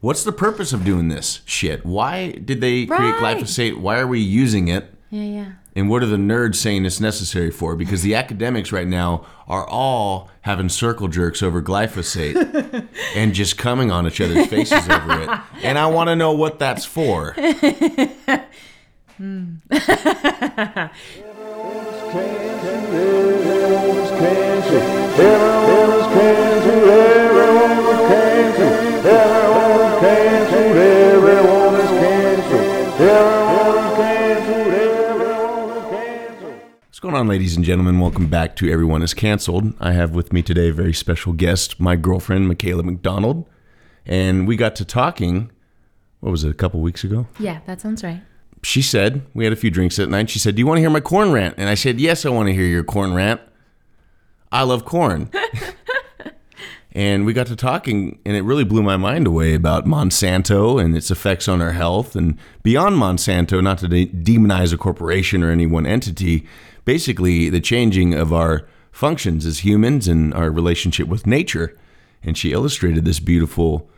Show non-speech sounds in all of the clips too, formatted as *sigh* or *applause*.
What's the purpose of doing this shit? Why did they create Right. glyphosate? Why are we using it? Yeah, yeah. And what are the nerds saying it's necessary for? Because the academics right now are all having circle jerks over glyphosate *laughs* and just coming on each other's faces over it. And I want to know what that's for. *laughs* Hmm. *laughs* What's going on, ladies and gentlemen? Welcome back to Everyone is Cancelled. I have with me today a very special guest, my girlfriend, Michaela McDonald. And we got to talking, what was it, a couple weeks ago? Yeah, that sounds right. she said, we had a few drinks that night. She said, Do you want to hear my corn rant? And I said, Yes, I want to hear your corn rant. I love corn. *laughs* and we got to talking, and it really blew my mind away about Monsanto and its effects on our health. And beyond Monsanto, not to de- demonize a corporation or any one entity, basically the changing of our functions as humans and our relationship with nature. And she illustrated this beautiful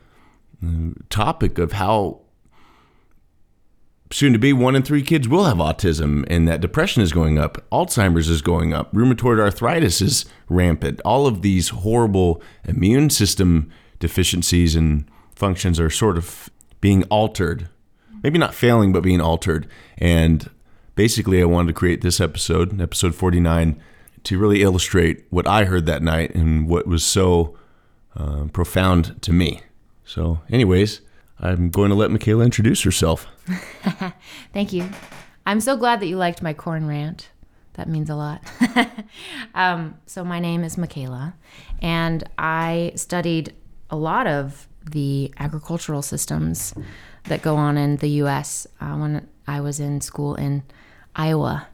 uh, topic of how soon to be one in three kids will have autism and that depression is going up alzheimer's is going up rheumatoid arthritis is rampant. All of these horrible immune system deficiencies and functions are sort of being altered. Maybe not failing but being altered. And basically i wanted to create this episode episode 49 to really illustrate what i heard that night and what was so uh, profound to me so anyways i'm going to let michaela introduce herself *laughs* Thank you. I'm so glad that you liked my corn rant. That means a lot. *laughs* um, so, my name is Michaela, and I studied a lot of the agricultural systems that go on in the US uh, when I was in school in Iowa.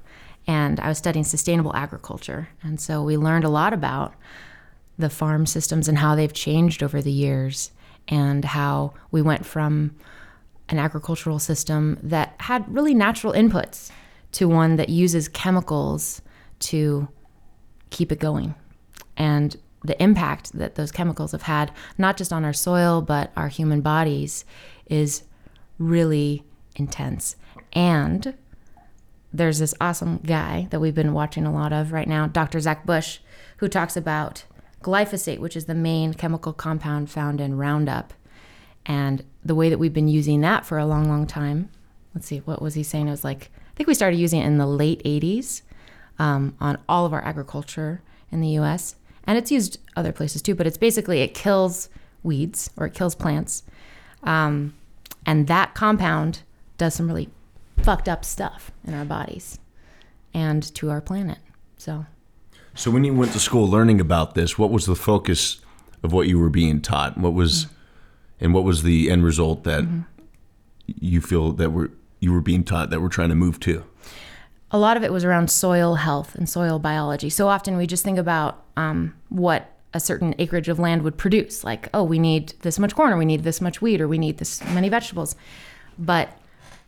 And I was studying sustainable agriculture. And so, we learned a lot about the farm systems and how they've changed over the years, and how we went from an agricultural system that had really natural inputs to one that uses chemicals to keep it going. And the impact that those chemicals have had, not just on our soil, but our human bodies, is really intense. And there's this awesome guy that we've been watching a lot of right now, Dr. Zach Bush, who talks about glyphosate, which is the main chemical compound found in Roundup. And the way that we've been using that for a long, long time. Let's see, what was he saying? It was like, I think we started using it in the late 80s um, on all of our agriculture in the US. And it's used other places too, but it's basically it kills weeds or it kills plants. Um, and that compound does some really fucked up stuff in our bodies and to our planet. So, So when you went to school learning about this, what was the focus of what you were being taught? What was and what was the end result that you feel that were you were being taught that we're trying to move to? a lot of it was around soil health and soil biology. So often we just think about um, what a certain acreage of land would produce, like, oh, we need this much corn, or we need this much wheat, or we need this many vegetables. But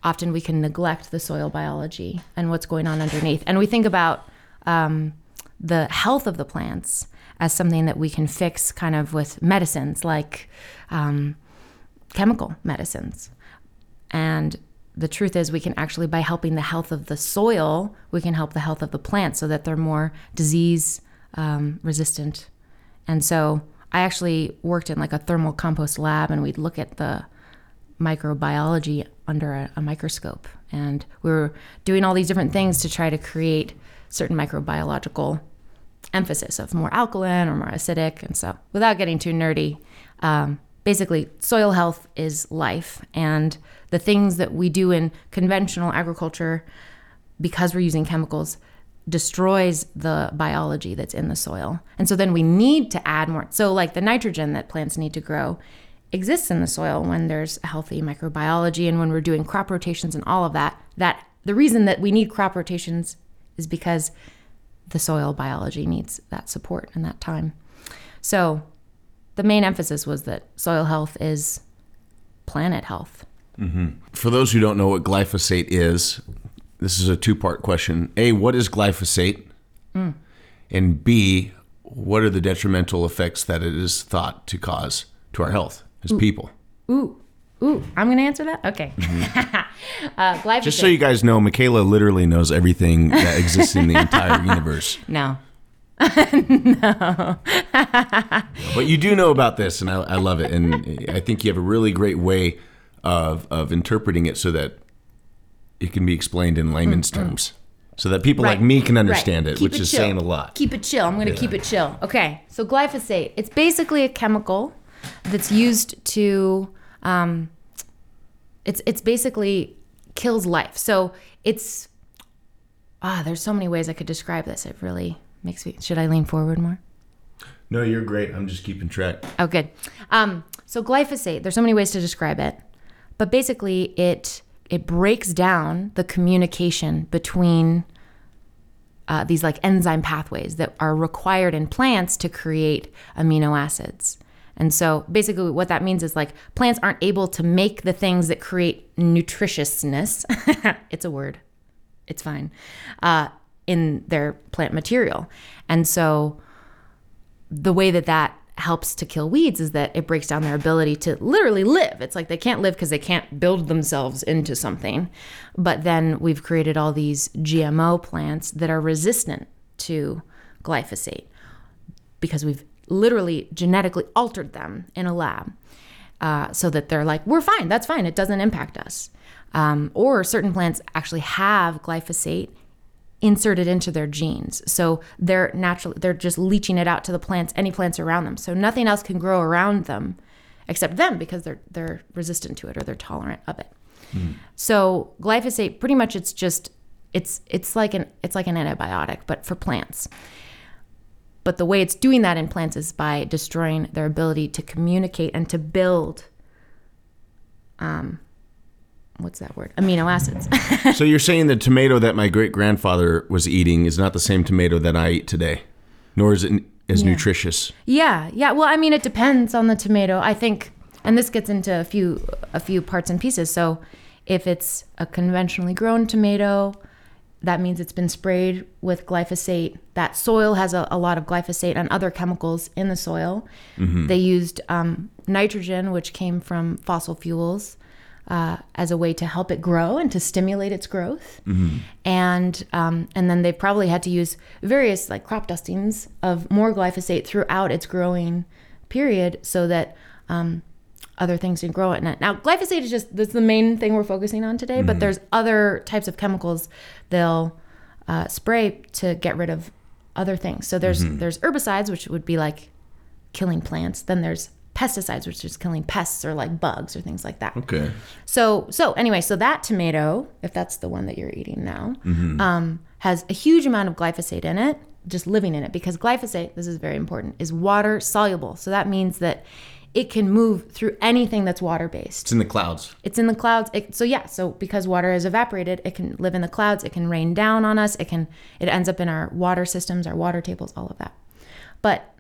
often we can neglect the soil biology and what's going on underneath. And we think about um, the health of the plants as something that we can fix kind of with medicines, like um, chemical medicines. And the truth is, we can actually, by helping the health of the soil, we can help the health of the plants so that they're more disease um, resistant. And so I actually worked in like a thermal compost lab, and we'd look at the microbiology under a, a microscope. And we were doing all these different things to try to create certain microbiological emphasis of more alkaline or more acidic. And so, without getting too nerdy, um, basically, soil health is life. And the things that we do in conventional agriculture, because we're using chemicals, destroys the biology that's in the soil. And so then we need to add more. So, like the nitrogen that plants need to grow exists in the soil when there's a healthy microbiology and when we're doing crop rotations and all of that. That the reason that we need crop rotations is because the soil biology needs that support and that time. So, the main emphasis was that soil health is planet health. Mm-hmm. For those who don't know what glyphosate is, this is a two-part question. A, what is glyphosate? Mm. And B, what are the detrimental effects that it is thought to cause to our health as people? Ooh, Ooh, I'm going to answer that? Okay. *laughs* uh, glyphosate. Mm-hmm. Just so you guys know, Michaela literally knows everything that exists in the *laughs* entire universe. no. *laughs* No. but you do know about this, and I, I love it. And I think you have a really great way of, of interpreting it so that it can be explained in layman's terms. So that people like Mm, me can understand Right. it, Keep which is chill. saying a lot. Keep it chill. I'm going to keep it chill. Okay. So glyphosate, it's basically a chemical that's used to um it's it's basically kills life. So it's ah, there's so many ways I could describe this. It really makes me should I lean forward more? No, you're great. I'm just keeping track. Oh, good. Um, so glyphosate, there's so many ways to describe it, but basically it it breaks down the communication between uh, these like enzyme pathways that are required in plants to create amino acids. And so basically what that means is like plants aren't able to make the things that create nutritiousness. *laughs* it's a word. It's fine. Uh, in their plant material. And so the way that that helps to kill weeds is that it breaks down their ability to literally live. It's like they can't live because they can't build themselves into something. But then we've created all these GMO plants that are resistant to glyphosate because we've literally genetically altered them in a lab uh, so that they're like, we're fine, that's fine, it doesn't impact us. Um, or certain plants actually have glyphosate inserted into their genes. So they're naturally they're just leaching it out to the plants, any plants around them. So nothing else can grow around them except them because they're they're resistant to it or they're tolerant of it. So glyphosate pretty much it's just it's it's like an it's like an antibiotic but for plants. But the way it's doing that in plants is by destroying their ability to communicate and to build um what's that word? Amino acids. *laughs* so you're saying the tomato that my great grandfather was eating is not the same tomato that I eat today, nor is it as nutritious. Yeah, yeah. Well, I mean, it depends on the tomato. I think, and this gets into a few a few parts and pieces. So, if it's a conventionally grown tomato, that means it's been sprayed with glyphosate. That soil has a, a lot of glyphosate and other chemicals in the soil. They used um, nitrogen, which came from fossil fuels, uh, as a way to help it grow and to stimulate its growth. And um, and then they probably had to use various like crop dustings of more glyphosate throughout its growing period so that um, other things can grow in it. Now, now glyphosate is just that's the main thing we're focusing on today, but there's other types of chemicals they'll uh, spray to get rid of other things. So there's there's herbicides, which would be like killing plants. Then there's pesticides, which is killing pests or like bugs or things like that. Okay. So so anyway, so that tomato, if that's the one that you're eating now, um, has a huge amount of glyphosate in it, just living in it, because glyphosate, this is very important, is water soluble. So that means that it can move through anything that's water based. It's in the clouds. It's in the clouds. It, so yeah, so because water is evaporated, it can live in the clouds. It can rain down on us. It can. It ends up in our water systems, our water tables, all of that. But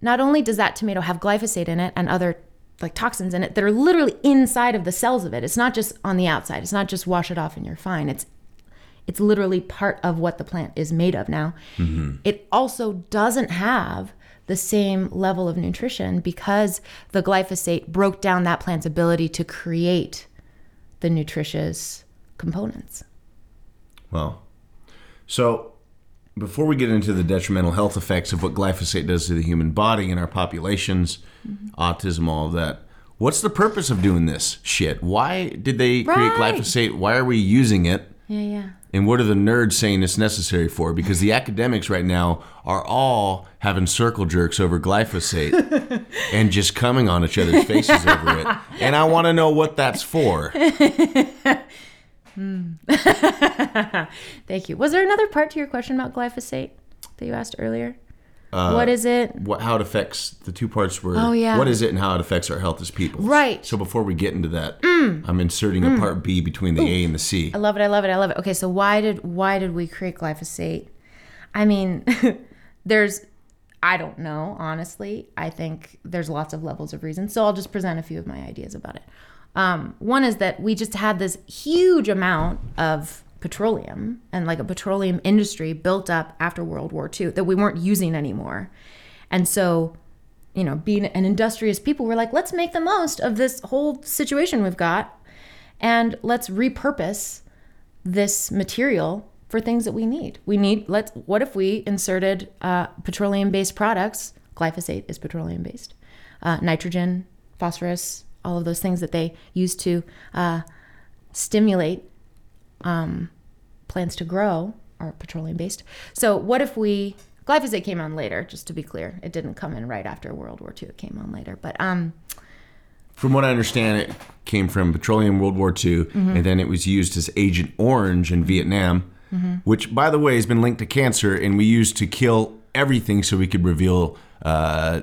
not only does that tomato have glyphosate in it and other like toxins in it that are literally inside of the cells of it. It's not just on the outside. It's not just wash it off and you're fine. It's it's literally part of what the plant is made of now. Mm-hmm. It also doesn't have the same level of nutrition because the glyphosate broke down that plant's ability to create the nutritious components. Well, so before we get into the detrimental health effects of what glyphosate does to the human body and our populations, mm-hmm. autism, all of that, what's the purpose of doing this shit? Why did they create glyphosate? Why are we using it? Yeah, yeah. And what are the nerds saying it's necessary for? Because the academics right now are all having circle jerks over glyphosate *laughs* and just coming on each other's faces over it. *laughs* And I want to know what that's for. Hmm. *laughs* Thank you. Was there another part to your question about glyphosate that you asked earlier? What is it? What, how it affects the two parts were Oh, yeah. what is it and how it affects our health as people. Right. Mm. So before we get into that, I'm inserting a part B between the A and the C. I love it. I love it. I love it. Okay, so why did why did we create glyphosate? I mean, *laughs* there's I don't know, honestly. I think there's lots of levels of reasons. So I'll just present a few of my ideas about it. Um, one is that we just had this huge amount of petroleum and like a petroleum industry built up after World War II that we weren't using anymore. And so you know, being an industrious people, we're like, let's make the most of this whole situation we've got and let's repurpose this material for things that we need. We need let's what if we inserted uh, petroleum based products? Glyphosate is petroleum based. Uh, nitrogen, phosphorus, all of those things that they use to uh, stimulate um, plants to grow are petroleum based. So what if we glyphosate came on later? Just to be clear, it didn't come in right after World War II. It came on later, but um, From what I understand, it came from petroleum World War II, and then it was used as Agent Orange in Vietnam, which, by the way, has been linked to cancer, and we used to kill everything so we could reveal uh,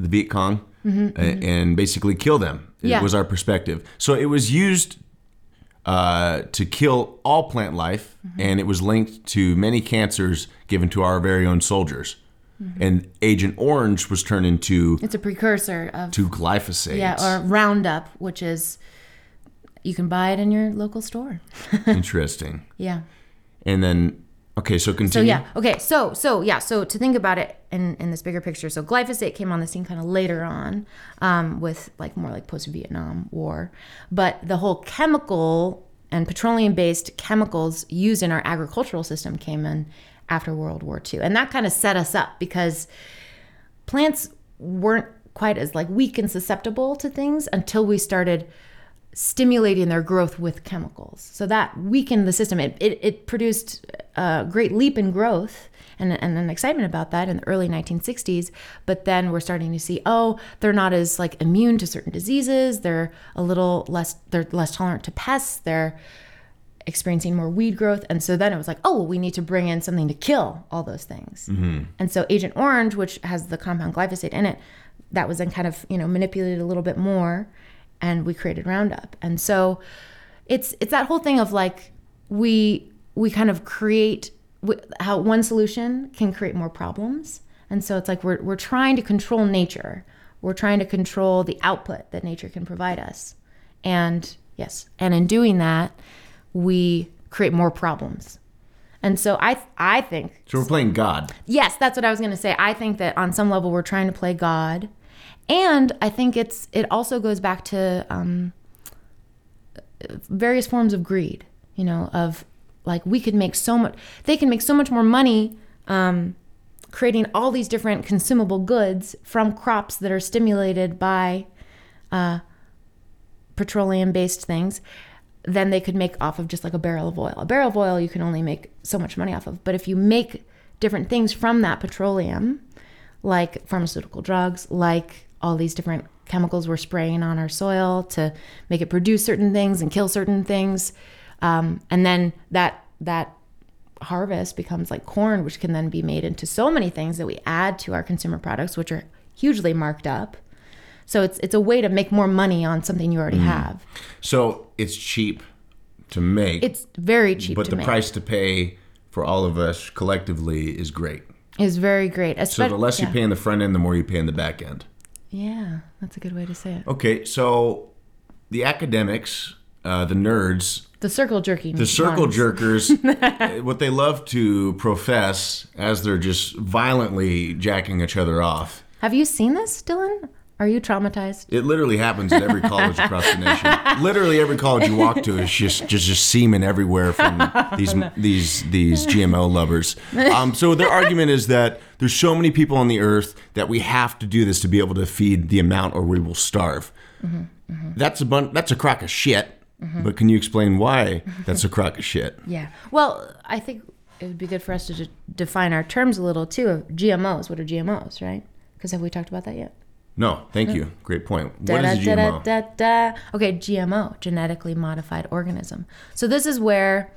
the Viet Cong a- and basically kill them. It Yeah. was our perspective. So it was used uh, to kill all plant life, and it was linked to many cancers given to our very own soldiers. And Agent Orange was turned into it's a precursor of to glyphosate. yeah or Roundup, which is you can buy it in your local store. *laughs* Interesting. Yeah. And then, okay, so continue. So yeah, okay. So so yeah, so to think about it in in this bigger picture, so glyphosate came on the scene kind of later on, um, with like more like post Vietnam War, but the whole chemical and petroleum based chemicals used in our agricultural system came in after World War II, and that kind of set us up because plants weren't quite as like weak and susceptible to things until we started stimulating their growth with chemicals. So that weakened the system. It, it, it produced a great leap in growth and, and an excitement about that in the early 1960s. But then we're starting to see, oh, they're not as like immune to certain diseases. They're a little less, they're less tolerant to pests. They're experiencing more weed growth. And so then it was like, oh, well, we need to bring in something to kill all those things. Mm-hmm. And so Agent Orange, which has the compound glyphosate in it, that was then kind of, you know, manipulated a little bit more and we created Roundup. And so it's it's that whole thing of like we we kind of create how one solution can create more problems. And so it's like we're we're trying to control nature. We're trying to control the output that nature can provide us. And yes, and in doing that, we create more problems. And so I I think So we're playing God. Yes, that's what I was going to say. I think that on some level we're trying to play God, and I think it's it also goes back to um, various forms of greed. You know, of like we could make so much, they can make so much more money um, creating all these different consumable goods from crops that are stimulated by uh, petroleum-based things than they could make off of just like a barrel of oil. A barrel of oil you can only make so much money off of, but if you make different things from that petroleum, like pharmaceutical drugs, like all these different chemicals we're spraying on our soil to make it produce certain things and kill certain things, um, and then that that harvest becomes like corn, which can then be made into so many things that we add to our consumer products, which are hugely marked up. So it's it's a way to make more money on something you already have. So it's cheap to make, It's very cheap but the make. price to pay for all of us collectively is great. is very great. So the less yeah. you pay in the front end, the more you pay in the back end. Yeah, that's a good way to say it. Okay, so the academics, uh, the nerds, The circle jerking. the circle ones. jerkers, uh, *laughs* what they love to profess as they're just violently jacking each other off. Have you seen this, Dylan? Are you traumatized? It literally happens at every college across the nation. *laughs* Literally every college you walk to is just just just semen everywhere from *laughs* these these these GMO lovers. Um, so their argument is that there's so many people on the earth that we have to do this to be able to feed the amount, or we will starve. Mm-hmm, mm-hmm. That's a bun- That's a crock of shit. Mm-hmm. But can you explain why that's a crock of shit? Yeah. Well, I think it would be good for us to de- define our terms a little too of GMOs. What are GMOs, right? Because have we talked about that yet? No, thank you. Great point. What is a Da, da, GMO? da, da, da. Okay, GMO, genetically modified organism. So this is where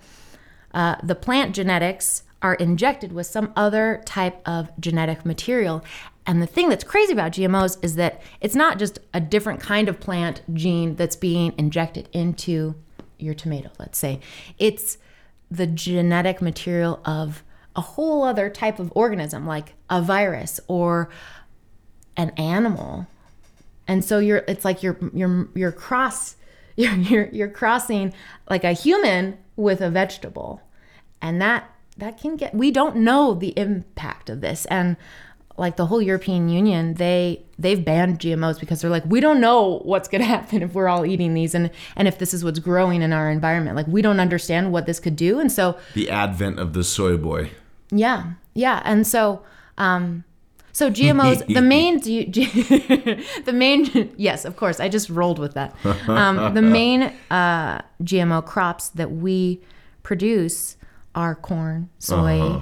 uh, the plant genetics are injected with some other type of genetic material. And the thing that's crazy about GMOs is that it's not just a different kind of plant gene that's being injected into your tomato, let's say. It's the genetic material of a whole other type of organism, like a virus or an animal. And so you're it's like you're you're you're cross *laughs* you're you're, you're crossing like a human with a vegetable. And that that can get we don't know the impact of this. And like the whole European Union, they they've banned GMOs because they're like, we don't know what's going *laughs* to happen if we're all eating these, and and if this is what's growing in our environment. Like we don't understand what this could do, and so The advent of the soy boy. yeah, yeah, and so um, so GMOs, *laughs* *laughs* the main G- the main yes, of course, I just rolled with that. Um, the *laughs* main uh, GMO crops that we produce are corn, soy,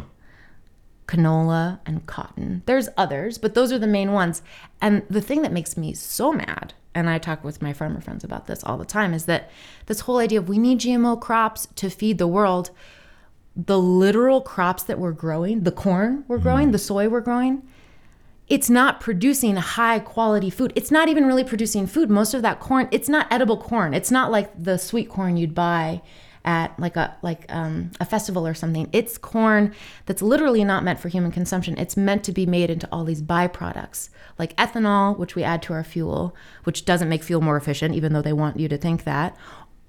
canola, and cotton. There's others, but those are the main ones. And the thing that makes me so mad, and I talk with my farmer friends about this all the time, is that this whole idea of we need GMO crops to feed the world. The literal crops that we're growing, the corn we're growing, the soy we're growing, it's not producing high quality food. It's not even really producing food. Most of that corn, it's not edible corn. It's not like the sweet corn you'd buy at like a like um, a festival or something. It's corn that's literally not meant for human consumption. It's meant to be made into all these byproducts, like ethanol, which we add to our fuel, which doesn't make fuel more efficient, even though they want you to think that.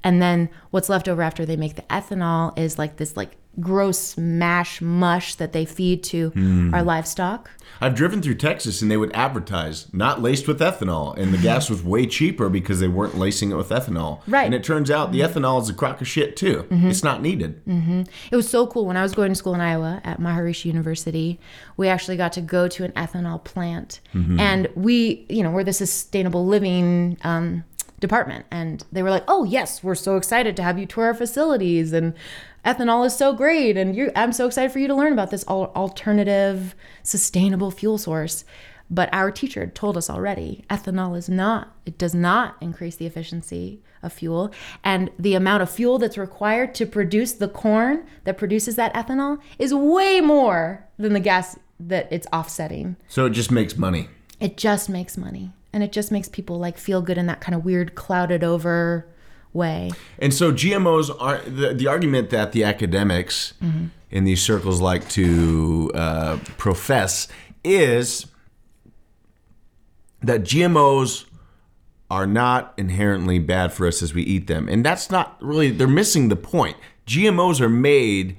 And then what's left over after they make the ethanol is like this like gross mash mush that they feed to hmm. our livestock. I've driven through Texas and they would advertise not laced with ethanol, and the *laughs* gas was way cheaper because they weren't lacing it with ethanol. Right. And it turns out the mm-hmm. ethanol is a crock of shit too. Mm-hmm. It's not needed. Mm-hmm. It was so cool when I was going to school in Iowa at Maharishi University. We actually got to go to an ethanol plant, and we, you know, we're the sustainable living um, department, and they were like, "Oh yes, we're so excited to have you tour our facilities, and ethanol is so great, and you, I'm so excited for you to learn about this al- alternative, sustainable fuel source." But our teacher told us already ethanol is not, it does not increase the efficiency of fuel. And the amount of fuel that's required to produce the corn that produces that ethanol is way more than the gas that it's offsetting. So it just makes money. It just makes money. And it just makes people like feel good in that kind of weird, clouded over way. And so GMOs are the, the argument that the academics in these circles like to uh, profess is that GMOs are not inherently bad for us as we eat them. And that's not really, they're missing the point. GMOs are made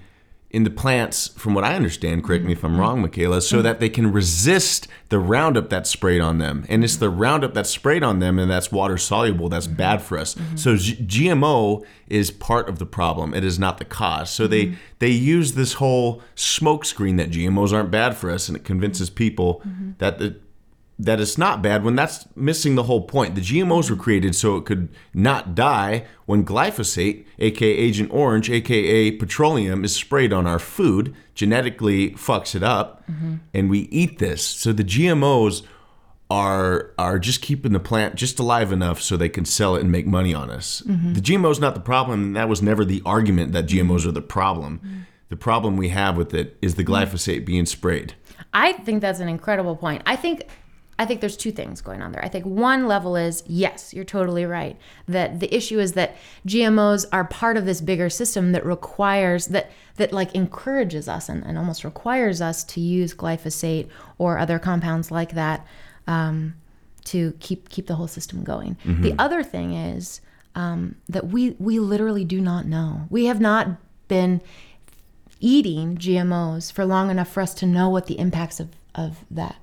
in the plants, from what I understand, correct me if I'm mm-hmm. wrong, Michaela, so mm-hmm. that they can resist the Roundup that's sprayed on them. And it's the mm-hmm. Roundup that's sprayed on them and that's water soluble that's bad for us. So G- GMO is part of the problem. It is not the cause. So they they use this whole smokescreen that GMOs aren't bad for us, and it convinces people that the that it's not bad when that's missing the whole point. The GMOs were created so it could not die when glyphosate, aka Agent Orange, aka petroleum, is sprayed on our food, genetically fucks it up, mm-hmm. and we eat this. So the GMOs are are just keeping the plant just alive enough so they can sell it and make money on us. Mm-hmm. The GMO is not the problem, and that was never the argument that GMOs mm-hmm. are the problem. The problem we have with it is the glyphosate being sprayed. I think that's an incredible point. I think I think there's two things going on there. I think one level is yes, you're totally right. That the issue is that GMOs are part of this bigger system that requires that that like encourages us and, and almost requires us to use glyphosate or other compounds like that um, to keep keep the whole system going. The other thing is um, that we we literally do not know. We have not been eating GMOs for long enough for us to know what the impacts of, of that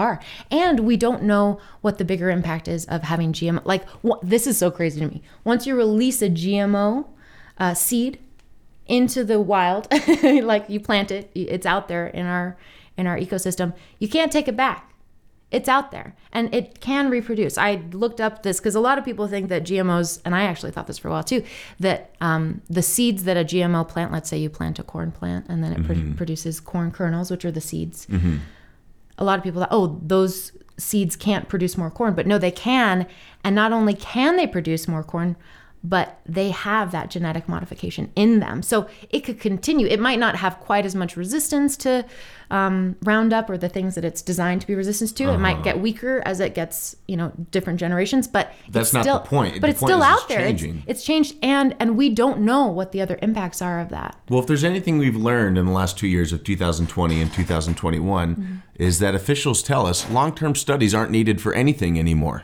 are. And we don't know what the bigger impact is of having GMO. Like, this is so crazy to me. Once you release a GMO uh, seed into the wild, *laughs* like you plant it, it's out there in our in our ecosystem. You can't take it back. It's out there and it can reproduce. I looked up this because a lot of people think that GMOs, and I actually thought this for a while too, that um, the seeds that a GMO plant, let's say you plant a corn plant and then it pro- produces corn kernels, which are the seeds. A lot of people thought, oh, those seeds can't produce more corn. But no, they can. And not only can they produce more corn, but they have that genetic modification in them. So it could continue. It might not have quite as much resistance to um, Roundup or the things that it's designed to be resistant to. It might get weaker as it gets, you know, different generations. But That's it's not still, the point. But The it's point still out it's there. It's, it's changed, and and we don't know what the other impacts are of that. Well, if there's anything we've learned in the last two years of 2020 and 2021, Mm-hmm. is that officials tell us long term studies aren't needed for anything anymore.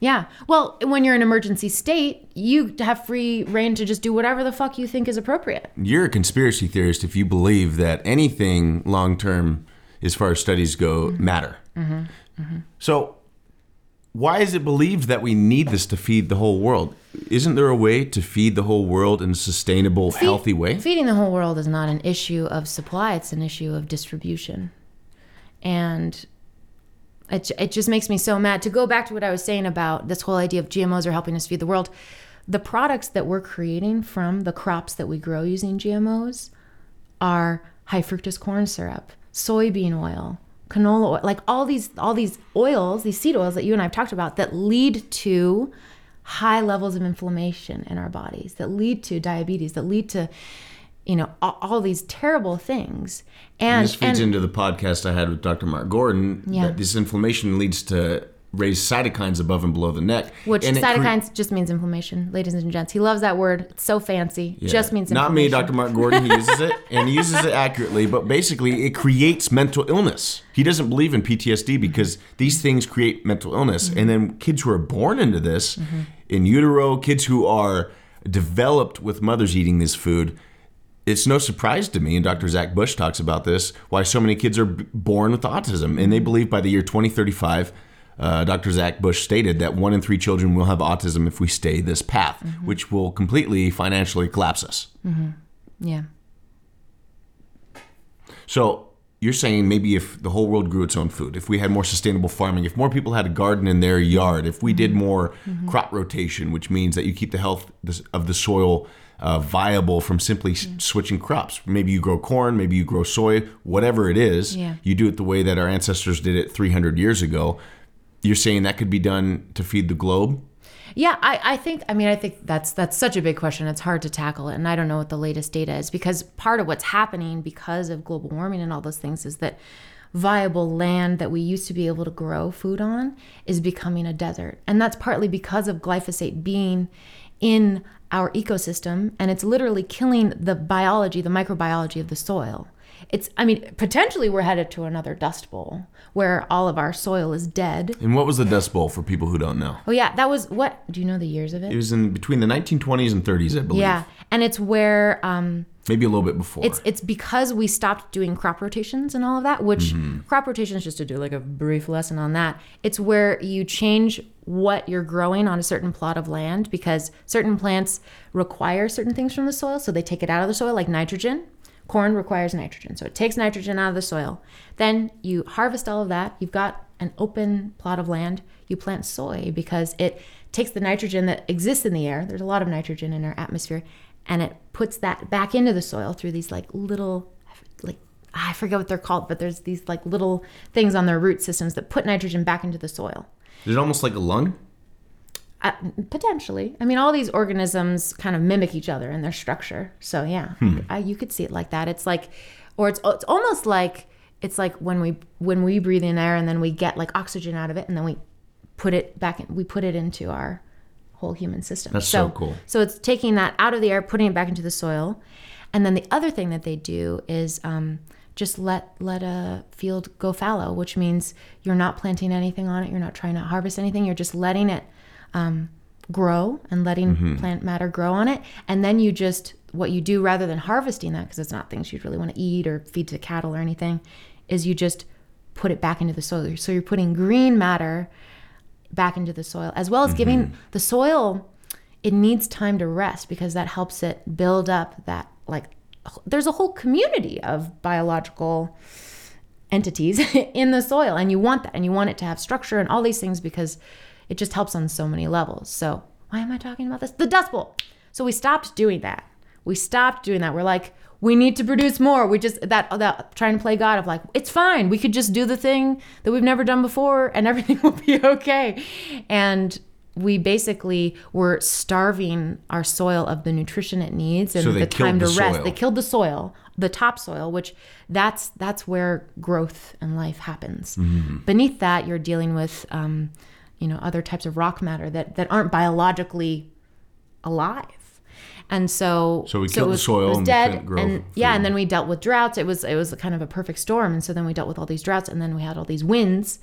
Yeah. Well, when you're in emergency state, you have free reign to just do whatever the fuck you think is appropriate. You're a conspiracy theorist if you believe that anything long term as far as studies go, Mm-hmm. matter. So, why is it believed that we need this to feed the whole world? Isn't there a way to feed the whole world in a sustainable, healthy way? Feeding the whole world is not an issue of supply, it's an issue of distribution. And it, it just makes me so mad. To go back to what I was saying about this whole idea of GMOs are helping us feed the world, the products that we're creating from the crops that we grow using GMOs are high fructose corn syrup, soybean oil, canola oil, like all these all these oils, these seed oils that you and I've talked about that lead to high levels of inflammation in our bodies, that lead to diabetes, that lead to you know all, all these terrible things. And This feeds and into the podcast I had with Dr. Mark Gordon Yeah. that this inflammation leads to raised cytokines above and below the neck. which and it cre- cytokines just means inflammation, ladies and gents. He loves that word. It's so fancy. Yeah. Just means inflammation. not me. Dr. Mark Gordon. He uses it *laughs* and he uses it accurately, but basically it creates mental illness. He doesn't believe in PTSD mm-hmm. because these things create mental illness. Mm-hmm. And then kids who are born into this mm-hmm. in utero, kids who are developed with mothers eating this food. It's no surprise to me, and Dr. Zach Bush talks about this, why so many kids are born with autism. And they believe by the year 2035, uh, Dr. Zach Bush stated that one in three children will have autism if we stay this path, mm-hmm. which will completely financially collapse us. Mm-hmm. Yeah. So you're saying maybe if the whole world grew its own food, if we had more sustainable farming, if more people had a garden in their yard, if we did mm-hmm. more crop rotation, which means that you keep the health of the soil uh, viable from simply s switching crops. Maybe you grow corn, maybe you grow soy, whatever it is. Yeah. You do it the way that our ancestors did it 300 years ago. You're saying that could be done to feed the globe? Yeah, I, I think I mean I think that's that's such a big question. It's hard to tackle it, and I don't know what the latest data is because part of what's happening because of global warming and all those things is that viable land that we used to be able to grow food on is becoming a desert, and that's partly because of glyphosate being in our ecosystem, and it's literally killing the biology, the microbiology of the soil. It's I mean potentially we're headed to another dust bowl where all of our soil is dead. And what was the Dust Bowl for people who don't know? Oh yeah, that was what? Do you know the years of it? It was in between the 1920s and 30s, I believe. Yeah, and it's where um, Maybe a little bit before. it's it's because we stopped doing crop rotations and all of that. Which Mm-hmm. crop rotations, just to do like a brief lesson on that, it's where you change what you're growing on a certain plot of land because certain plants require certain things from the soil, so they take it out of the soil, like nitrogen. Corn requires nitrogen, so it takes nitrogen out of the soil. Then you harvest all of that. You've got an open plot of land. You plant soy because it takes the nitrogen that exists in the air. There's a lot of nitrogen in our atmosphere, and it puts that back into the soil through these like little, like I forget what they're called, but there's these like little things on their root systems that put nitrogen back into the soil. Is it almost like a lung? Uh, potentially. I mean, all these organisms kind of mimic each other in their structure. So yeah, I, you could see it like that. It's like, or it's it's almost like it's like when we when we breathe in air and then we get like oxygen out of it and then we put it back in, we put it into our whole human system. That's so cool. So it's taking that out of the air, putting it back into the soil, and then the other thing that they do is um, just let let a field go fallow, which means you're not planting anything on it, you're not trying to harvest anything, you're just letting it um, grow and letting Mm-hmm. plant matter grow on it, and then you just what you do rather than harvesting that because it's not things you'd really want to eat or feed to cattle or anything, is you just put it back into the soil. So you're putting green matter back into the soil, as well as giving Mm-hmm. the soil. It needs time to rest because that helps it build up that like. There's a whole community of biological entities *laughs* in the soil, and you want that, and you want it to have structure and all these things because it just helps on so many levels. So why am I talking about this? The Dust Bowl. So we stopped doing that. We stopped doing that. We're like, we need to produce more. We just that that trying to play God of like, it's fine. We could just do the thing that we've never done before, and *laughs* everything will be okay. And we basically were starving our soil of the nutrition it needs and So the time to the rest. soil. They killed the soil, the topsoil, which that's that's where growth and life happens. Mm-hmm. Beneath that, you're dealing with um, you know other types of rock matter that that aren't biologically alive. And so, So we it killed the was- soil it was and dead, grow and yeah, food. and then we dealt with droughts. It was it was kind of a perfect storm, and so then we dealt with all these droughts, and then we had all these winds,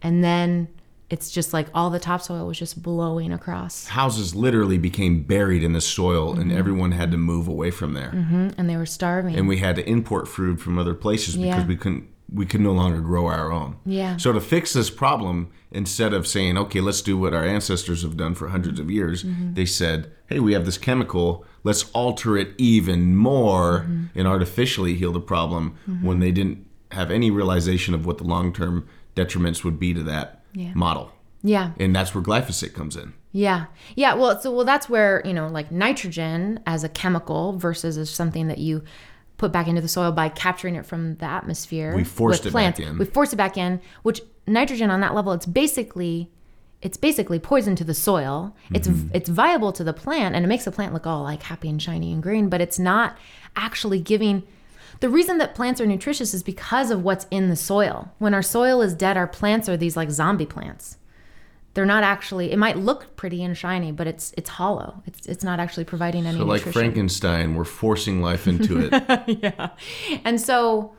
and then it's just like all the topsoil was just blowing across, Houses literally became buried in the soil, Mm-hmm. and everyone had to move away from there. and they were starving. And we had to import food from other places because Yeah. we couldn't we could no longer grow our own. Yeah. So to fix this problem, instead of saying, okay, let's do what our ancestors have done for hundreds of years, Mm-hmm. they said, hey, we have this chemical, let's alter it even more Mm-hmm. and artificially heal the problem when they didn't have any realization of what the long term detriments would be to that Yeah. model. Yeah. And that's where glyphosate comes in. Yeah. Yeah. Well, so well, that's where you know, like nitrogen as a chemical versus as something that you put back into the soil by capturing it from the atmosphere. We forced with it back in. We forced it back in. Which nitrogen on that level, it's basically, it's basically poison to the soil. It's Mm-hmm. it's viable to the plant, and it makes the plant look all like happy and shiny and green. But it's not actually giving. The reason that plants are nutritious is because of what's in the soil. When our soil is dead, our plants are these like zombie plants they're not actually it might look pretty and shiny but it's it's hollow. It's it's not actually providing any So, like nutrition. Frankenstein, we're forcing life into it. *laughs* yeah. And so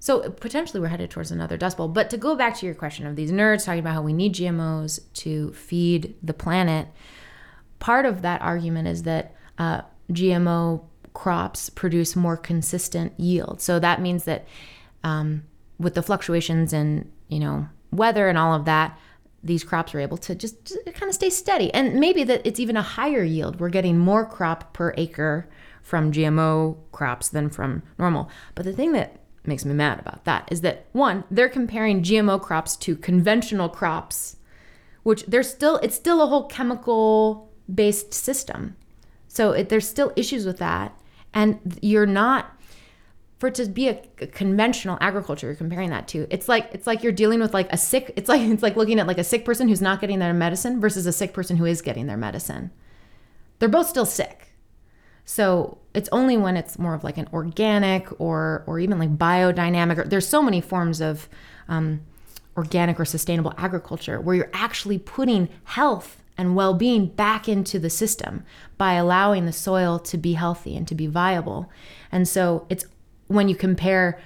so potentially we're headed towards another dust bowl. But to go back to your question of these nerds talking about how we need gmos to feed the planet part of that argument is that uh, gmo crops produce more consistent yield. So that means that um, with the fluctuations in you know weather and all of that these crops are able to just, just kind of stay steady. And maybe that it's even a higher yield. We're getting more crop per acre from gmo crops than from normal. But the thing that makes me mad about that is that one they're comparing gmo crops to conventional crops which there's still it's still a whole chemical based system. So it, there's still issues with that. And you're not for it to be a, a conventional agriculture you're comparing that to it's like it's like you're dealing with like a sick it's like it's like looking at like a sick person who's not getting their medicine versus a sick person who is getting their medicine. They're both still sick. So it's only when it's more of like an organic or or even like biodynamic or there's so many forms of um, organic or sustainable agriculture where you're actually putting health and well-being back into the system by allowing the soil to be healthy and to be viable. And so it's when you compare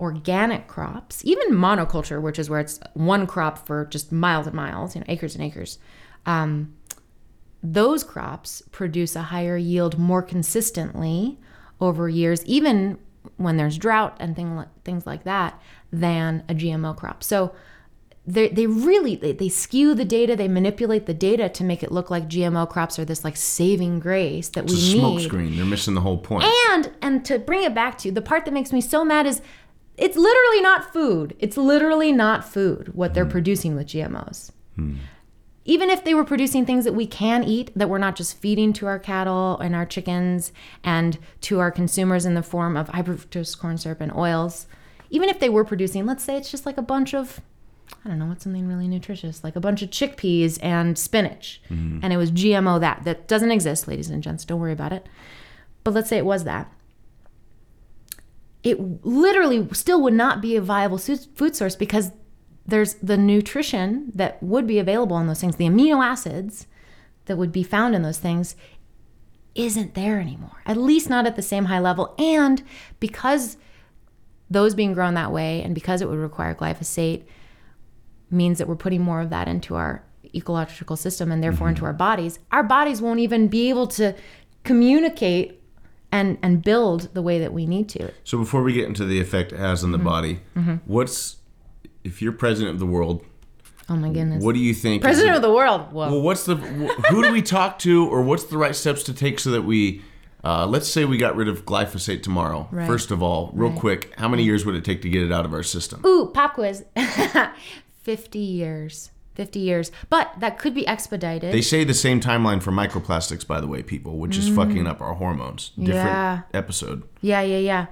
organic crops even monoculture which is where it's one crop for just miles and miles you know acres and acres um, those crops produce a higher yield more consistently over years, even when there's drought and thing, things like that, than a GMO crop. So they, they really they, they skew the data, they manipulate the data to make it look like GMO crops are this like saving grace that It's a we smoke need. screen. They're missing the whole point. And and to bring it back to you, the part that makes me so mad is it's literally not food. It's literally not food what they're hmm. producing with GMOs. Hmm. Even if they were producing things that we can eat that we're not just feeding to our cattle and our chickens and to our consumers in the form of high fructose corn syrup and oils, even if they were producing, let's say it's just like a bunch of I don't know what's something really nutritious, like a bunch of chickpeas and spinach, mm-hmm. and it was GMO that that doesn't exist, ladies and gents. Don't worry about it. But let's say it was that. It literally still would not be a viable food source because there's the nutrition that would be available in those things, the amino acids that would be found in those things isn't there anymore. At least not at the same high level. And because those being grown that way and because it would require glyphosate means that we're putting more of that into our ecological system and therefore into our bodies, our bodies won't even be able to communicate and and build the way that we need to. So before we get into the effect it has on Mm-hmm. the body, what's if you're president of the world, Oh my goodness. what do you think? President of the world. Whoa. Well, what's the who do we talk to, or what's the right steps to take so that we, uh, let's say we got rid of glyphosate tomorrow. Right. First of all, real quick, how many years would it take to get it out of our system? Ooh, pop quiz. *laughs* 50 years. 50 years. But that could be expedited. They say the same timeline for microplastics, by the way, people, which is fucking up our hormones. Different Mm. Yeah. episode. yeah, yeah, yeah.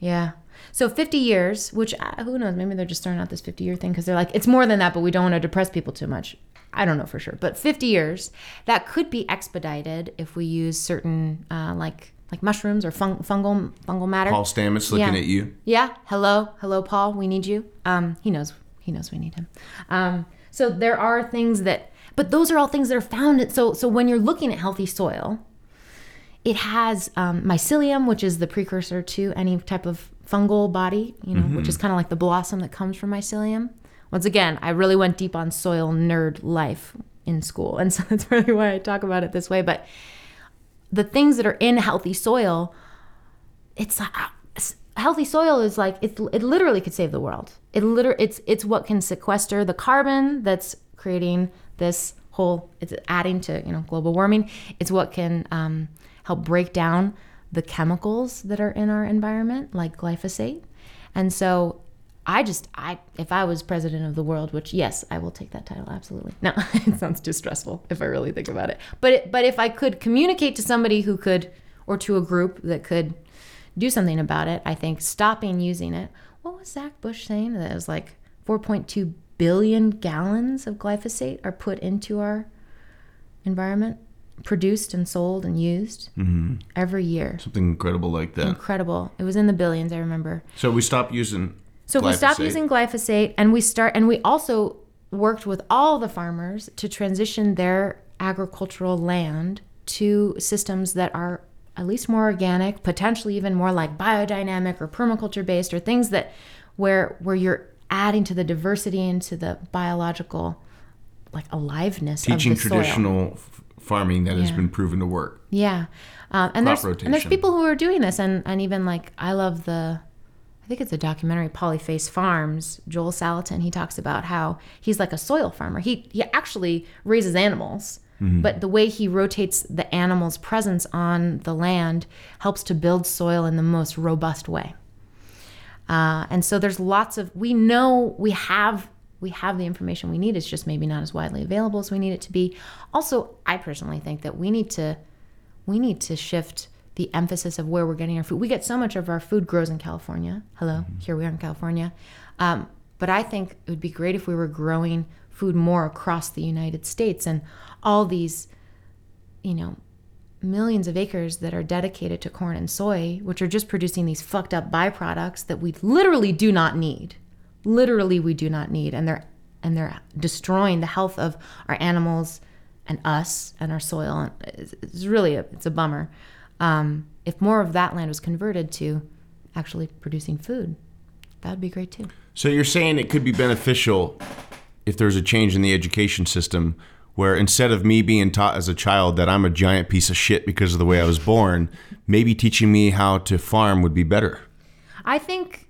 Yeah. So 50 years, which uh, who knows, maybe they're just throwing out this 50 year thing because they're like, it's more than that, but we don't want to depress people too much. I don't know for sure. But 50 years, that could be expedited if we use certain, uh, like, like mushrooms or fung- fungal fungal matter. Paul Stamets looking Yeah. at you. Yeah. Hello. Hello, Paul. We need you. Um, he knows. He knows we need him. Um, so there are things that, but those are all things that are found. So so when you're looking at healthy soil, it has um, mycelium, which is the precursor to any type of fungal body. You know, which is kind of like the blossom that comes from mycelium. Once again, I really went deep on soil nerd life in school, and *laughs* so that's really why I talk about it this way. But the things that are in healthy soil it's like healthy soil is like it, it literally could save the world. It liter it's it's what can sequester the carbon that's creating this whole it's adding to you know global warming. It's what can um, help break down the chemicals that are in our environment, like glyphosate. And so I just I if I was president of the world, which yes, I will take that title absolutely. No, *laughs* it sounds too stressful if I really think about it. But it, but if I could communicate to somebody who could or to a group that could do something about it, I think stopping using it. What was Zach Bush saying? That it was like 4.2 billion gallons of glyphosate are put into our environment, produced and sold and used mm-hmm. every year. Something incredible like that. Incredible. It was in the billions, I remember. So we stopped using. So we stopped using glyphosate and we start and we also worked with all the farmers to transition their agricultural land to systems that are at least more organic, potentially even more like biodynamic or permaculture based or things that where where you're adding to the diversity and to the biological like aliveness teaching of the soil. traditional f- farming that has been proven to work. Yeah, um, and Crop there's and there's people who are doing this, and and even like I love the, I think it's a documentary, Polyface Farms. Joel Salatin he talks about how he's like a soil farmer. He he actually raises animals, Mm-hmm. but the way he rotates the animal's presence on the land helps to build soil in the most robust way. Uh, and so there's lots of we know we have we have the information we need. It's just maybe not as widely available as we need it to be. Also, I personally think that we need to we need to shift the emphasis of where we're getting our food. We get so much of our food grows in California. Hello, here we are in California. Um, but I think it would be great if we were growing food more across the United States and all these, you know, millions of acres that are dedicated to corn and soy, which are just producing these fucked up byproducts that we literally do not need. Literally, we do not need, and they're and they're destroying the health of our animals and us and our soil. It's really a, it's a bummer. Um, if more of that land was converted to actually producing food, that would be great too. So you're saying it could be beneficial if there's a change in the education system where instead of me being taught as a child that I'm a giant piece of shit because of the way I was born, maybe teaching me how to farm would be better. I think,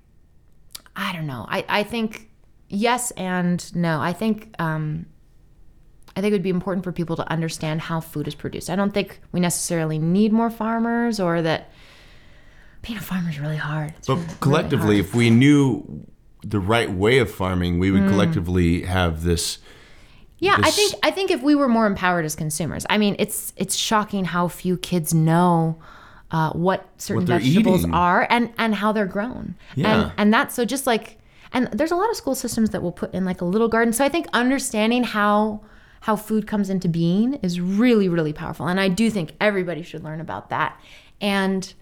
I don't know. I, I think yes and no. I think, um, I think it would be important for people to understand how food is produced. I don't think we necessarily need more farmers or that being a farmer is really hard. It's But really- really collectively, hard. if we knew the right way of farming, we would collectively have this. Yeah, I think I think if we were more empowered as consumers, I mean, it's it's shocking how few kids know uh, what certain What vegetables eating. are and and how they're grown. Yeah. And and that's so just like and there's a lot of school systems that will put in like a little garden. So I think understanding how how food comes into being is really really powerful, and I do think everybody should learn about that. And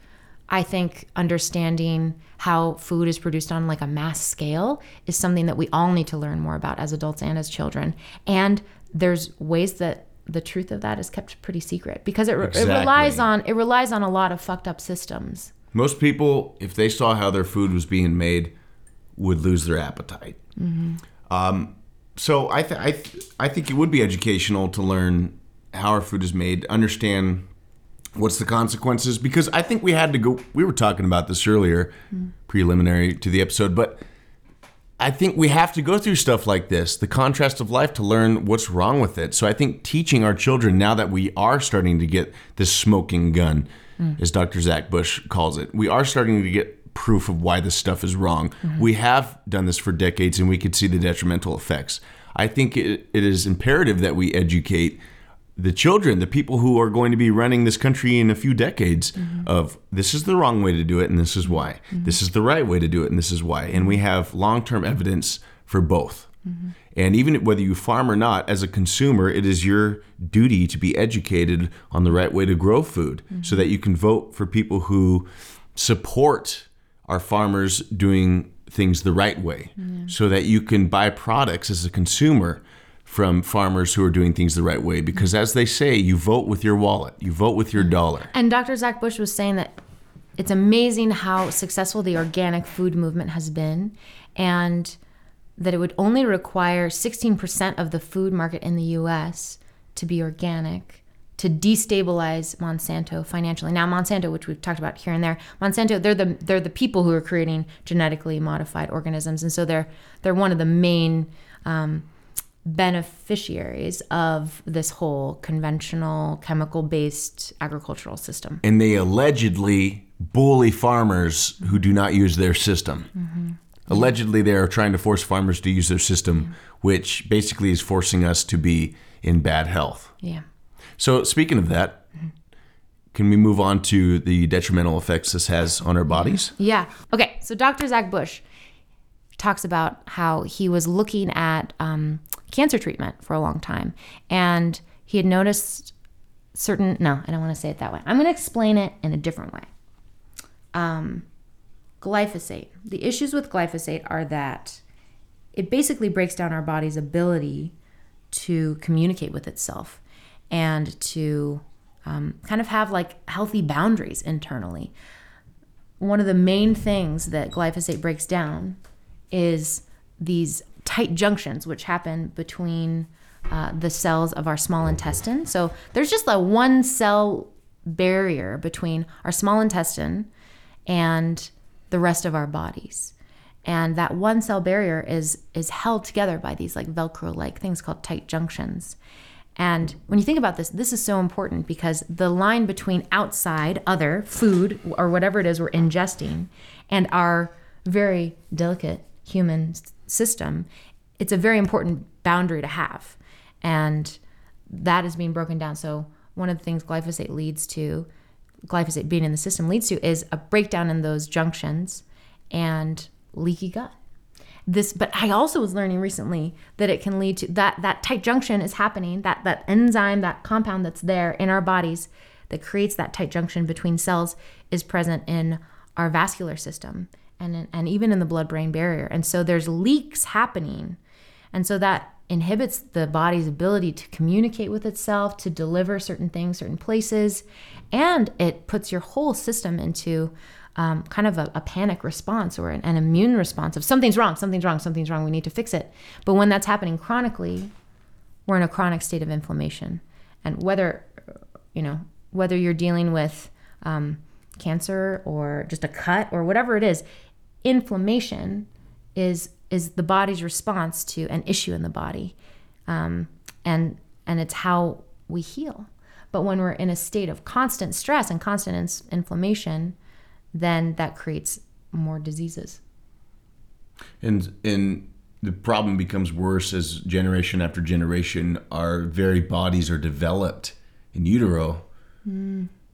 I think understanding how food is produced on like a mass scale is something that we all need to learn more about as adults and as children. And there's ways that the truth of that is kept pretty secret because it, re- it relies on it relies on a lot of fucked up systems. Most people, if they saw how their food was being made, would lose their appetite. Um, so I, th- I, th- I think it would be educational to learn how our food is made, understand what's the consequences, because I think we had to go. We were talking about this earlier, preliminary to the episode, but I think we have to go through stuff like this, the contrast of life, to learn what's wrong with it. So I think teaching our children now that we are starting to get this smoking gun, hmm. as Dr. Zach Bush calls it, we are starting to get proof of why this stuff is wrong. Mm-hmm. We have done this for decades and we could see the detrimental effects. I think it, it is imperative that we educate the children, the people who are going to be running this country in a few decades, mm-hmm. of this is the wrong way to do it and this is why. Mm-hmm. This is the right way to do it and this is why. And we have long term evidence for both. Mm-hmm. And even whether you farm or not, as a consumer, it is your duty to be educated on the right way to grow food so that you can vote for people who support our farmers doing things the right way so that you can buy products as a consumer from farmers who are doing things the right way because as they say you vote with your wallet you vote with your dollar And Dr. Zach Bush was saying that it's amazing how successful the organic food movement has been, and that it would only require 16% of the food market in the US to be organic to destabilize Monsanto financially. Now Monsanto, which we've talked about here and there, Monsanto, they're the they're the people who are creating genetically modified organisms, and so they're they're one of the main um, beneficiaries of this whole conventional chemical based agricultural system. And they allegedly bully farmers who do not use their system. Mm-hmm. Allegedly, they are trying to force farmers to use their system, which basically is forcing us to be in bad health. Yeah. So, speaking of that, mm-hmm. can we move on to the detrimental effects this has on our bodies? Yeah. Okay. So Dr. Zach Bush talks about how he was looking at um, cancer treatment for a long time, and he had noticed certain. No, I don't want to say it that way. I'm going to explain it in a different way. Um, glyphosate. The issues with glyphosate are that it basically breaks down our body's ability to communicate with itself and to um, kind of have like healthy boundaries internally. One of the main things that glyphosate breaks down is these tight junctions, which happen between uh, the cells of our small intestine. So there's just a one cell barrier between our small intestine and the rest of our bodies. And that one cell barrier is is held together by these like velcro like things called tight junctions. And when you think about this, this is so important because the line between outside, other, food, or whatever it is we're ingesting, and our very delicate human system, it's a very important boundary to have. And that is being broken down. So, one of the things glyphosate leads to, glyphosate being in the system leads to, is a breakdown in those junctions and leaky gut this but i also was learning recently that it can lead to that that tight junction is happening that that enzyme that compound that's there in our bodies that creates that tight junction between cells is present in our vascular system and and even in the blood brain barrier and so there's leaks happening and so that inhibits the body's ability to communicate with itself to deliver certain things certain places and it puts your whole system into um, kind of a, a panic response or an, an immune response of something's wrong, something's wrong, something's wrong, we need to fix it. But when that's happening chronically, we're in a chronic state of inflammation. And whether, you know, whether you're dealing with um, cancer or just a cut or whatever it is, inflammation is is the body's response to an issue in the body, um, and and it's how we heal. But when we're in a state of constant stress and constant ins- inflammation, then that creates more diseases. And and the problem becomes worse as generation after generation our very bodies are developed in utero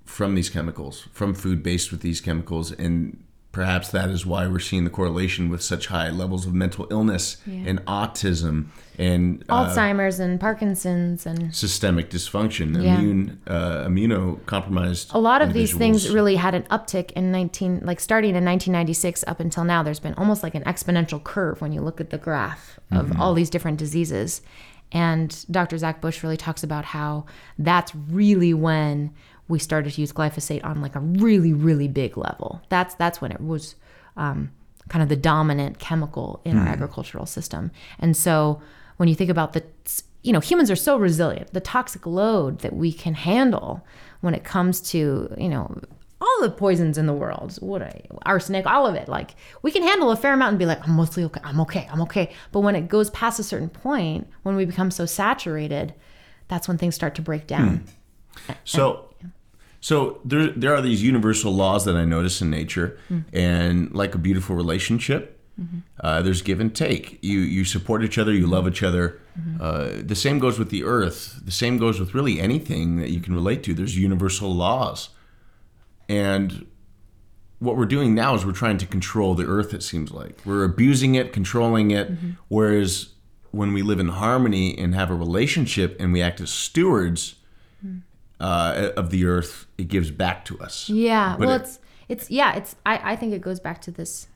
from these chemicals, from food based with these chemicals and perhaps that is why we're seeing the correlation with such high levels of mental illness and autism and uh, Alzheimer's and Parkinson's and systemic dysfunction, Yeah. immune uh, immunocompromised. a lot of these things really had an uptick in 19 like starting in 1996 up until now there's been almost like an exponential curve when you look at the graph of all these different diseases and dr zach bush really talks about how that's really when we started to use glyphosate on like a really really big level. That's that's when it was um, kind of the dominant chemical in our agricultural system. And so when you think about the you know humans are so resilient. The toxic load that we can handle when it comes to you know all the poisons in the world what I, arsenic all of it like we can handle a fair amount and be like i'm mostly okay i'm okay i'm okay. But when it goes past a certain point when we become so saturated that's when things start to break down. So, so there there are these universal laws that I notice in nature, and like a beautiful relationship, uh, there's give and take. You you support each other, you love each other. Uh, the same goes with the earth. The same goes with really anything that you can relate to. There's universal laws, and what we're doing now is we're trying to control the earth. It seems like we're abusing it, controlling it, whereas when we live in harmony and have a relationship and we act as stewards uh, of the earth, it gives back to us. Yeah. But well, it- it's it's yeah. It's I I think it goes back to this.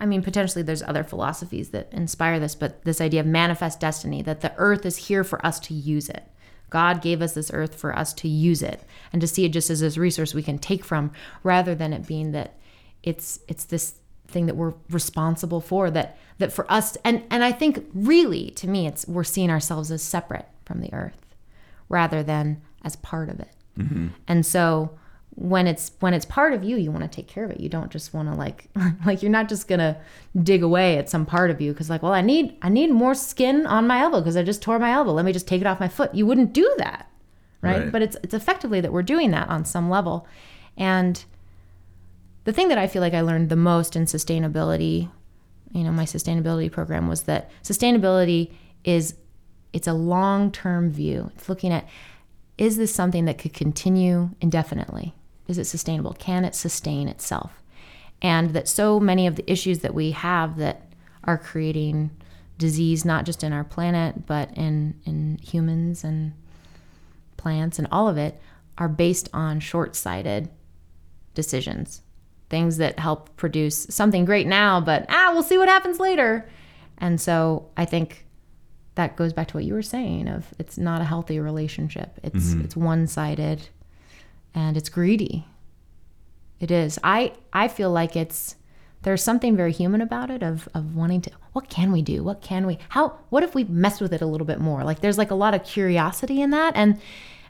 I mean, potentially there's other philosophies that inspire this, but this idea of manifest destiny that the earth is here for us to use it. God gave us this earth for us to use it and to see it just as this resource we can take from, rather than it being that it's it's this thing that we're responsible for that that for us and and I think really to me it's we're seeing ourselves as separate from the earth rather than as part of it. Mm-hmm. And so when it's when it's part of you, you want to take care of it. You don't just want to like *laughs* like you're not just gonna dig away at some part of you because like well I need I need more skin on my elbow because I just tore my elbow. Let me just take it off my foot. You wouldn't do that, right? Right. But it's it's effectively that we're doing that on some level, and the thing that I feel like I learned the most in sustainability, you know, my sustainability program was that sustainability is it's a long-term view. It's looking at is this something that could continue indefinitely? Is it sustainable? Can it sustain itself? And that so many of the issues that we have that are creating disease not just in our planet but in in humans and plants and all of it are based on short-sighted decisions things that help produce something great now, but ah, we'll see what happens later. And so I think that goes back to what you were saying of it's not a healthy relationship. It's mm-hmm. it's one-sided and it's greedy. It is. I I feel like it's there's something very human about it of of wanting to what can we do? What can we how what if we mess with it a little bit more? Like there's like a lot of curiosity in that and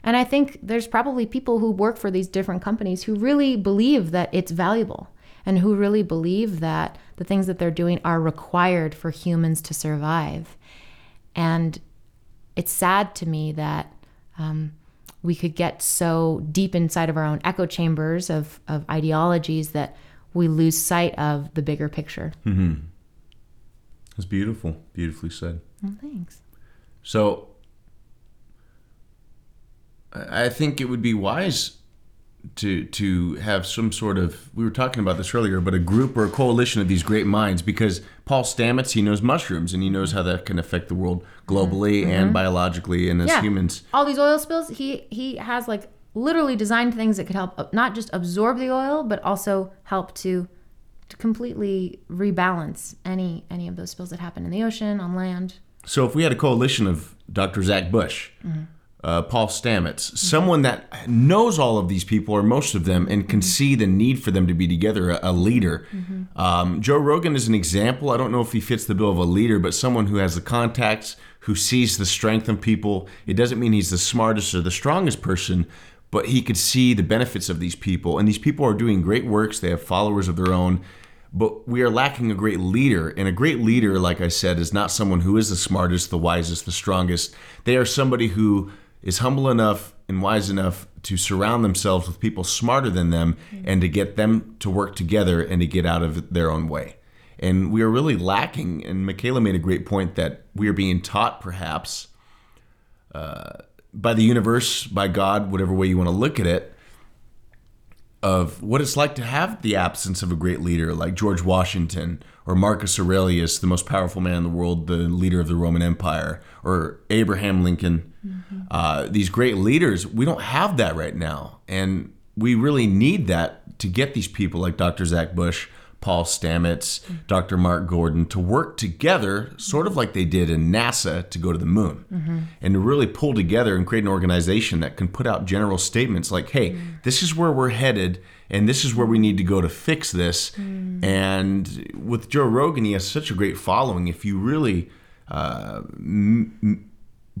and I think there's probably people who work for these different companies who really believe that it's valuable and who really believe that the things that they're doing are required for humans to survive. And it's sad to me that um, we could get so deep inside of our own echo chambers of, of ideologies that we lose sight of the bigger picture. It's beautiful, beautifully said. Well, thanks. So I think it would be wise to to have some sort of we were talking about this earlier, but a group or a coalition of these great minds because Paul Stamets he knows mushrooms and he knows how that can affect the world globally mm-hmm. and mm-hmm. biologically and as Yeah. humans. All these oil spills, he he has like literally designed things that could help uh, not just absorb the oil, but also help to to completely rebalance any any of those spills that happen in the ocean, on land. So if we had a coalition of Dr. Zach Bush, mm-hmm. Uh, Paul Stamets, someone that knows all of these people or most of them and can see the need for them to be together, a, a leader. Um, Joe Rogan is an example. I don't know if he fits the bill of a leader, but someone who has the contacts, who sees the strength in people. It doesn't mean he's the smartest or the strongest person, but he could see the benefits of these people. And these people are doing great works. They have followers of their own but we are lacking a great leader and a great leader like i said is not someone who is the smartest the wisest the strongest they are somebody who is humble enough and wise enough to surround themselves with people smarter than them and to get them to work together and to get out of their own way. And we are really lacking and michaela made a great point that we are being taught perhaps uh, by the universe by god whatever way you want to look at it of what it's like to have the absence of a great leader like George Washington or Marcus Aurelius, the most powerful man in the world, the leader of the Roman Empire, or Abraham Lincoln. Uh, these great leaders, we don't have that right now. And we really need that to get these people like Dr. Zach Bush, Paul Stamets, Dr. Mark Gordon to work together, sort of like they did in NASA to go to the moon, mm-hmm. and to really pull together and create an organization that can put out general statements like, hey, mm. this is where we're headed, and this is where we need to go to fix this. Mm. And with Joe Rogan, he has such a great following. If you really uh, m-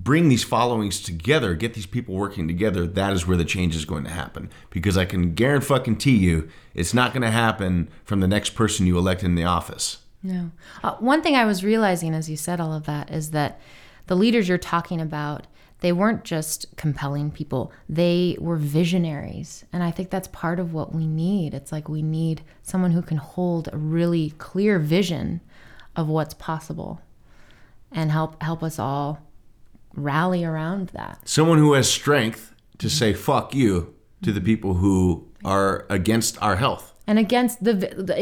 bring these followings together, get these people working together, that is where the change is going to happen. Because I can guarantee you, it's not going to happen from the next person you elect in the office. No. Uh, one thing I was realizing as you said all of that is that the leaders you're talking about, they weren't just compelling people, they were visionaries. And I think that's part of what we need. It's like we need someone who can hold a really clear vision of what's possible and help help us all rally around that. Someone who has strength to say fuck you to the people who are against our health. and against the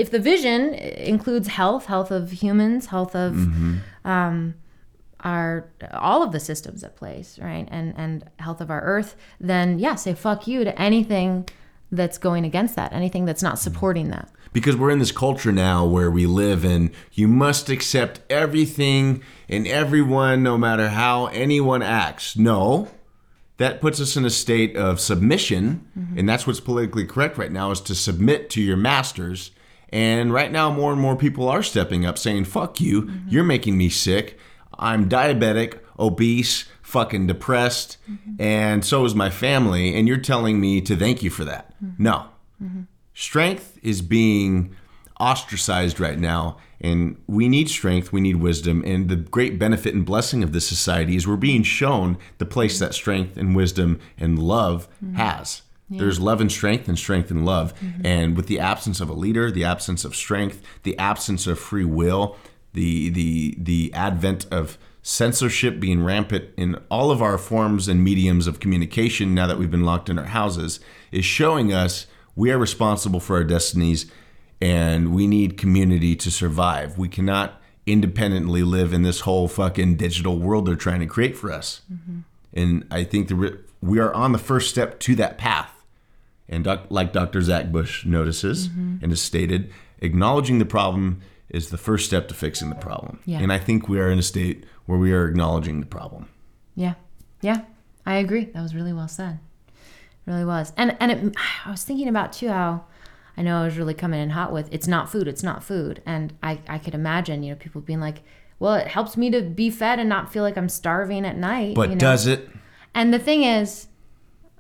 if the vision includes health health of humans health of um, our all of the systems at place right and and health of our earth then yeah say fuck you to anything that's going against that anything that's not mm. supporting that. Because we're in this culture now where we live in you must accept everything and everyone no matter how anyone acts. No. That puts us in a state of submission mm-hmm. and that's what's politically correct right now is to submit to your masters. And right now more and more people are stepping up saying fuck you. Mm-hmm. You're making me sick. I'm diabetic obese, fucking depressed, and so is my family, and you're telling me to thank you for that. No. Strength is being ostracized right now, and we need strength, we need wisdom, and the great benefit and blessing of this society is we're being shown the place that strength and wisdom and love has. There's love and strength and strength and love. And with the absence of a leader, the absence of strength, the absence of free will, the the the advent of censorship being rampant in all of our forms and mediums of communication now that we've been locked in our houses is showing us we are responsible for our destinies and we need community to survive. We cannot independently live in this whole fucking digital world they're trying to create for us. Mm-hmm. And I think the, we are on the first step to that path. And doc, like Dr. Zach Bush notices mm-hmm. and has stated, acknowledging the problem is the first step to fixing the problem. Yeah. And I think we are in a state where we are acknowledging the problem. Yeah, yeah, I agree. That was really well said. Really was. And and it, I was thinking about too how I know I was really coming in hot with it's not food, it's not food, and I I could imagine you know people being like, well, it helps me to be fed and not feel like I'm starving at night. But you know? does it? And the thing is,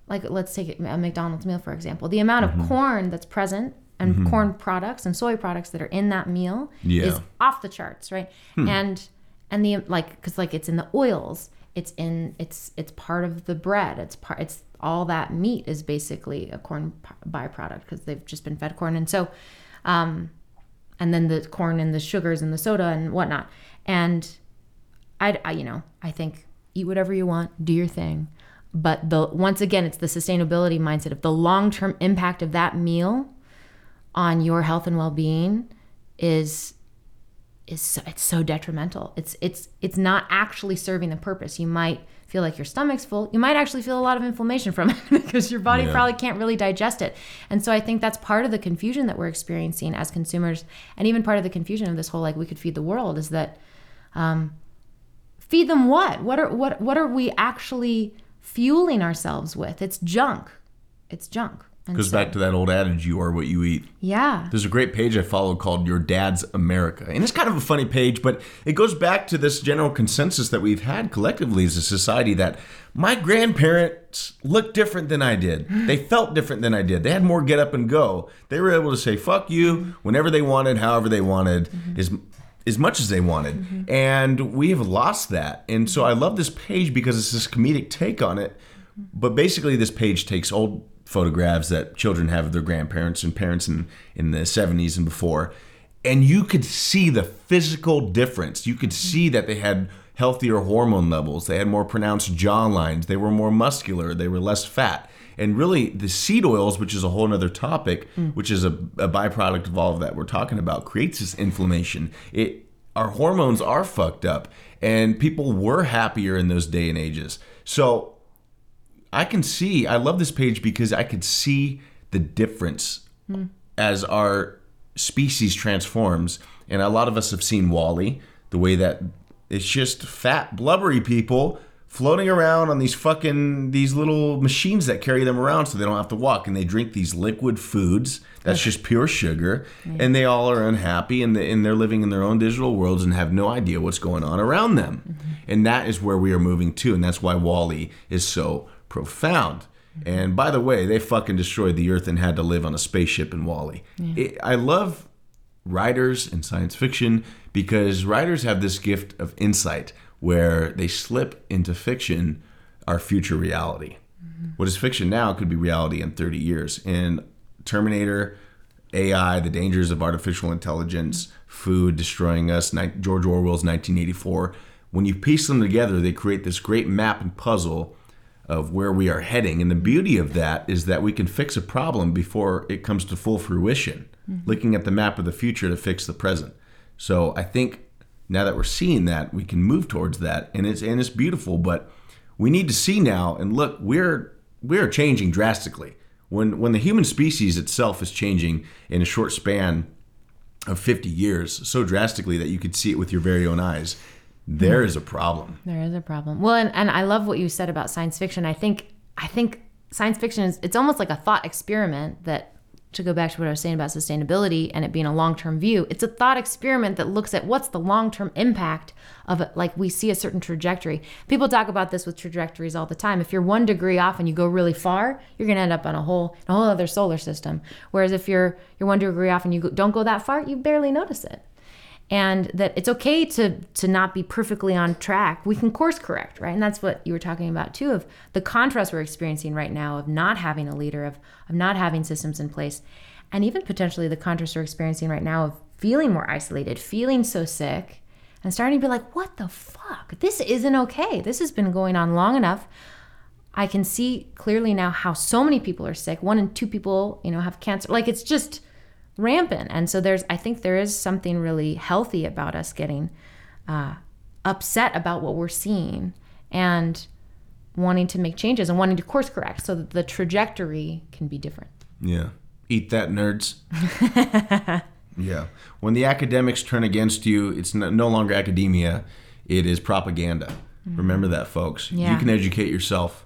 like let's take a McDonald's meal for example. The amount Mm-hmm. of corn that's present and corn products and soy products that are in that meal Yeah. Hmm. is off the charts, right? And and the like because like it's in the oils, it's in it's it's part of the bread. It's part it's all that meat is basically a corn byproduct because they've just been fed corn, and so um, and then the corn and the sugars and the soda and whatnot. And I, I, you know, I think eat whatever you want, do your thing. But the once again, it's the sustainability mindset of the long term impact of that meal on your health and well being is is so, it's so detrimental. It's it's it's not actually serving the purpose. You might feel like your stomach's full. You might actually feel a lot of inflammation from *laughs* it because your body Yeah. probably can't really digest it. And so I think that's part of the confusion that we're experiencing as consumers, and even part of the confusion of this whole like we could feed the world is that um, feed them what? What are what what are we actually fueling ourselves with? It's junk. It's junk. And Goes so- back to that old adage you are what you eat. yeah. There's a great page I follow called Your Dad's America. And it's kind of a funny page, but it goes back to this general consensus that we've had collectively as a society that my grandparents looked different than I did. *gasps* They felt different than I did. They had more get up and go. They were able to say fuck you mm-hmm. whenever they wanted, however they wanted, mm-hmm. as as much as they wanted. Mm-hmm. And we have lost that. And so I love this page because it's this comedic take on it. But basically, this page takes old photographs that children have of their grandparents and parents in, in the 70s and before. And you could see the physical difference. You could see that they had healthier hormone levels, they had more pronounced jaw lines, they were more muscular, they were less fat. And really, the seed oils, which is a whole other topic, which is a, a byproduct of all of that we're talking about, creates this inflammation. It our hormones are fucked up, and people were happier in those day and ages. So I can see, I love this page because I could see the difference as our species transforms. And a lot of us have seen WALL-E, the way that it's just fat, blubbery people floating around on these fucking these little machines that carry them around so they don't have to walk. And they drink these liquid foods that's just pure sugar. And they all are unhappy and, they, and they're living in their own digital worlds and have no idea what's going on around them. Mm-hmm. And that is where we are moving to. And that's why WALL-E is so profound and by the way they fucking destroyed the earth and had to live on a spaceship in WALL-E it, i love writers and science fiction because writers have this gift of insight where they slip into fiction our future reality. Mm-hmm. What is fiction now could be reality in 30 years. And Terminator, AI, the dangers of artificial intelligence, food destroying us, George Orwell's 1984. When you piece them together, they create this great map and puzzle of where we are heading. And the beauty of that is that we can fix a problem before it comes to full fruition, mm-hmm. looking at the map of the future to fix the present. So I think now that we're seeing that, we can move towards that, and it's and it's beautiful. But we need to see now and look. We're we're changing drastically. When when the human species itself is changing in a short span of 50 years, so drastically that you could see it with your very own eyes, there mm. is a problem. There is a problem. Well, and, and I love what you said about science fiction. I think I think science fiction is it's almost like a thought experiment that to go back to what I was saying about sustainability and it being a long term view, it's a thought experiment that looks at what's the long term impact of it. Like we see a certain trajectory. People talk about this with trajectories all the time. If you're one degree off and you go really far, you're going to end up on a whole a whole other solar system. Whereas if you're you're one degree off and you go, don't go that far, you barely notice it and that it's okay to to not be perfectly on track we can course correct right? And that's what you were talking about too of the contrast we're experiencing right now of not having a leader of of not having systems in place and even potentially the contrast we're experiencing right now of feeling more isolated feeling so sick and starting to be like what the fuck? This isn't okay. This has been going on long enough. I can see clearly now how so many people are sick. One in two people you know have cancer. Like it's just rampant. And so there's, I think there is something really healthy about us getting uh, upset about what we're seeing and wanting to make changes and wanting to course correct so that the trajectory can be different. Yeah. Eat that, nerds. *laughs* yeah. When the academics turn against you, it's no longer academia, it is propaganda. Mm-hmm. Remember that, folks. Yeah. You can educate yourself.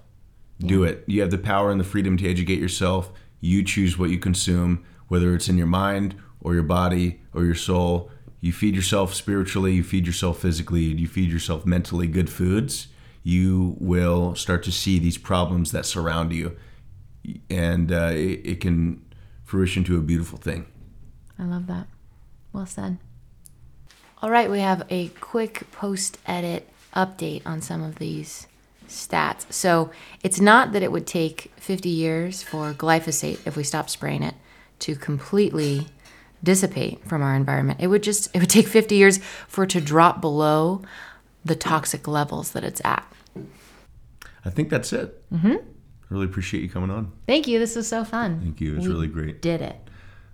Do yeah. it. You have the power and the freedom to educate yourself. You choose what you consume whether it's in your mind or your body or your soul. You feed yourself spiritually, you feed yourself physically, you feed yourself mentally good foods, you will start to see these problems that surround you. And uh, it, it can fruition to a beautiful thing. I love that. Well said. All right, we have a quick post edit update on some of these stats. So it's not that it would take 50 years for glyphosate if we stop spraying it to completely dissipate from our environment. It would just it would take 50 years for it to drop below the toxic levels that it's at. I think that's it. Mm-hmm. I really appreciate you coming on. Thank you. This was so fun. Thank you. It's really great. Did it.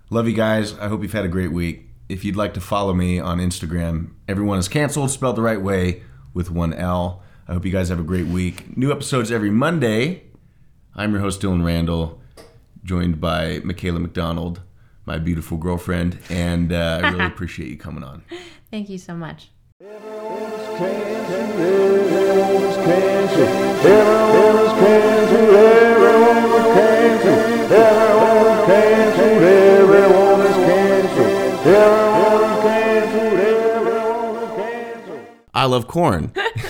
Love you guys. I hope you've had a great week. If you'd like to follow me on Instagram, everyone is canceled, spelled the right way with one L. I hope you guys have a great week. New episodes every Monday. I'm your host, Dylan Randall joined by Michaela McDonald, my beautiful girlfriend, and uh, I really *laughs* appreciate you coming on. Thank you so much. I love corn. *laughs*